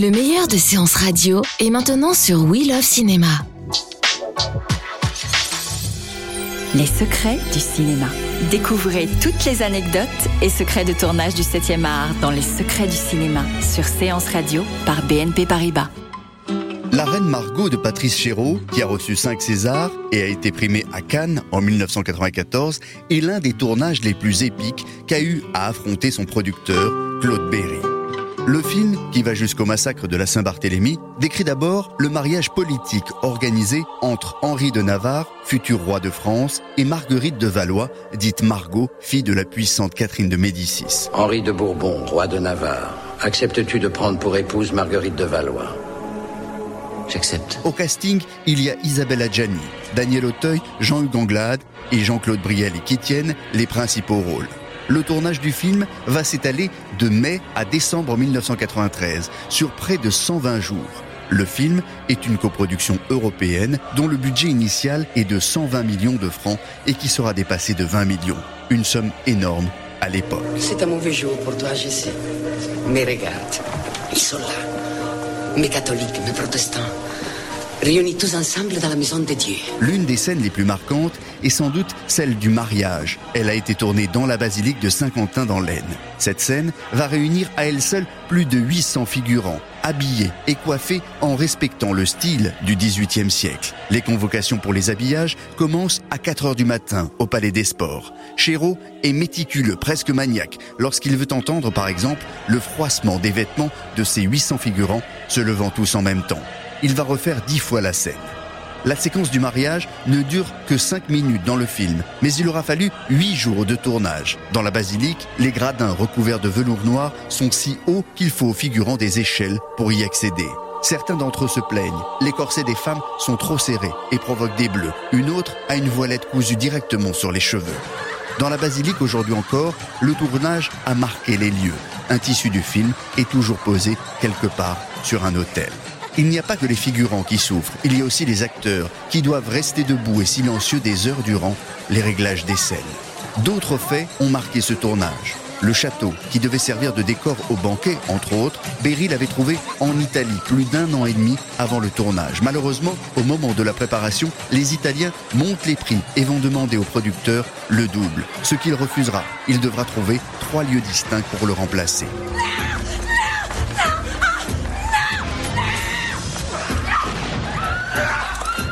Le meilleur de séances radio est maintenant sur We Love Cinéma. Les secrets du cinéma. Découvrez toutes les anecdotes et secrets de tournage du 7e art dans Les secrets du cinéma sur Séance Radio par BNP Paribas. La reine Margot de Patrice Chéreau, qui a reçu 5 Césars et a été primée à Cannes en 1994, est l'un des tournages les plus épiques qu'a eu à affronter son producteur, Claude Berry. Le film, qui va jusqu'au massacre de la Saint-Barthélemy, décrit d'abord le mariage politique organisé entre Henri de Navarre, futur roi de France, et Marguerite de Valois, dite Margot, fille de la puissante Catherine de Médicis. Henri de Bourbon, roi de Navarre, acceptes-tu de prendre pour épouse Marguerite de Valois? J'accepte. Au casting, il y a Isabelle Adjani, Daniel Auteuil, Jean-Hugues Anglade et Jean-Claude Briel et qui tiennent les principaux rôles. Le tournage du film va s'étaler de mai à décembre 1993, sur près de 120 jours. Le film est une coproduction européenne dont le budget initial est de 120 millions de francs et qui sera dépassé de 20 millions. Une somme énorme à l'époque. C'est un mauvais jour pour toi, je sais. Mais regarde, ils sont là. Mes catholiques, mes protestants, réunis tous ensemble dans la maison de Dieu. L'une des scènes les plus marquantes est sans doute celle du mariage. Elle a été tournée dans la basilique de Saint-Quentin dans l'Aisne. Cette scène va réunir à elle seule plus de 800 figurants, habillés et coiffés en respectant le style du XVIIIe siècle. Les convocations pour les habillages commencent à 4 heures du matin au Palais des Sports. Chéreau est méticuleux, presque maniaque, lorsqu'il veut entendre par exemple le froissement des vêtements de ces 800 figurants se levant tous en même temps. Il va refaire dix fois la scène. La séquence du mariage ne dure que 5 minutes dans le film, mais il aura fallu 8 jours de tournage. Dans la basilique, les gradins recouverts de velours noir sont si hauts qu'il faut aux figurants des échelles pour y accéder. Certains d'entre eux se plaignent. Les corsets des femmes sont trop serrés et provoquent des bleus. Une autre a une voilette cousue directement sur les cheveux. Dans la basilique aujourd'hui encore, le tournage a marqué les lieux. Un tissu du film est toujours posé quelque part sur un hôtel. Il n'y a pas que les figurants qui souffrent, il y a aussi les acteurs qui doivent rester debout et silencieux des heures durant les réglages des scènes. D'autres faits ont marqué ce tournage. Le château, qui devait servir de décor au banquet, entre autres, Berry l'avait trouvé en Italie plus d'un an et demi avant le tournage. Malheureusement, au moment de la préparation, les Italiens montent les prix et vont demander au producteur le double, ce qu'il refusera. Il devra trouver trois lieux distincts pour le remplacer.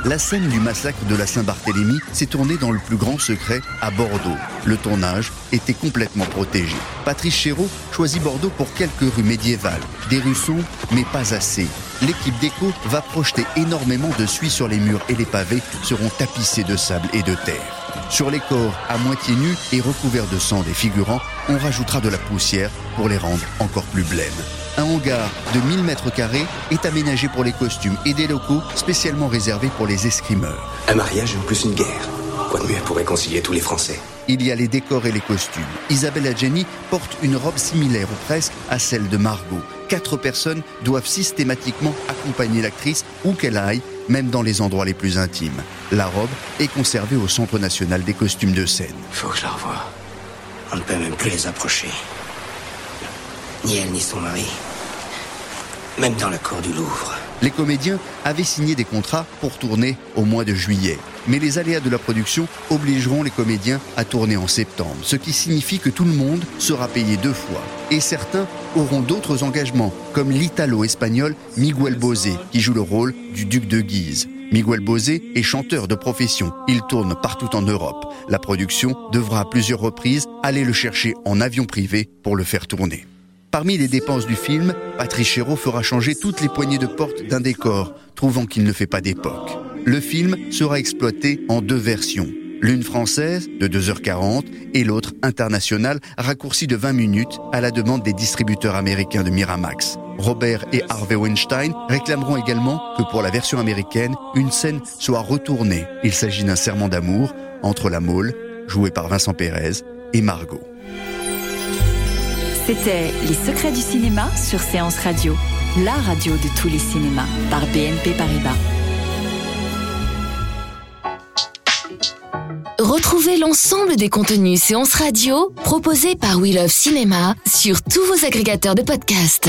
La scène du massacre de la Saint-Barthélemy s'est tournée dans le plus grand secret à Bordeaux. Le tournage était complètement protégé. Patrice Chéreau choisit Bordeaux pour quelques rues médiévales, des rues sombres, mais pas assez. L'équipe déco va projeter énormément de suie sur les murs et les pavés seront tapissés de sable et de terre. Sur les corps à moitié nus et recouverts de sang des figurants, on rajoutera de la poussière pour les rendre encore plus blêmes. Un hangar de 1000 mètres carrés est aménagé pour les costumes et des locaux spécialement réservés pour les escrimeurs. Un mariage en plus une guerre. Quoi de mieux pour réconcilier tous les Français Il y a les décors et les costumes. Isabelle Adjani porte une robe similaire ou presque à celle de Margot. Quatre personnes doivent systématiquement accompagner l'actrice où qu'elle aille, même dans les endroits les plus intimes. La robe est conservée au Centre national des costumes de scène. Faut que je la revoie. On ne peut même plus les approcher. Ni elle ni son mari. Même dans la cour du Louvre. Les comédiens avaient signé des contrats pour tourner au mois de juillet. Mais les aléas de la production obligeront les comédiens à tourner en septembre, ce qui signifie que tout le monde sera payé deux fois. Et certains auront d'autres engagements, comme l'italo-espagnol Miguel Bosé, qui joue le rôle du duc de Guise. Miguel Bosé est chanteur de profession. Il tourne partout en Europe. La production devra à plusieurs reprises aller le chercher en avion privé pour le faire tourner. Parmi les dépenses du film, Patrice Chéreau fera changer toutes les poignées de porte d'un décor, trouvant qu'il ne fait pas d'époque. Le film sera exploité en deux versions. L'une française de 2h40 et l'autre internationale raccourcie de 20 minutes à la demande des distributeurs américains de Miramax. Robert et Harvey Weinstein réclameront également que pour la version américaine, une scène soit retournée. Il s'agit d'un serment d'amour entre la Mole, jouée par Vincent Pérez, et Margot. C'était Les secrets du cinéma sur Séance Radio, la radio de tous les cinémas par BNP Paribas. Retrouvez l'ensemble des contenus séances radio proposés par We Love Cinéma sur tous vos agrégateurs de podcasts.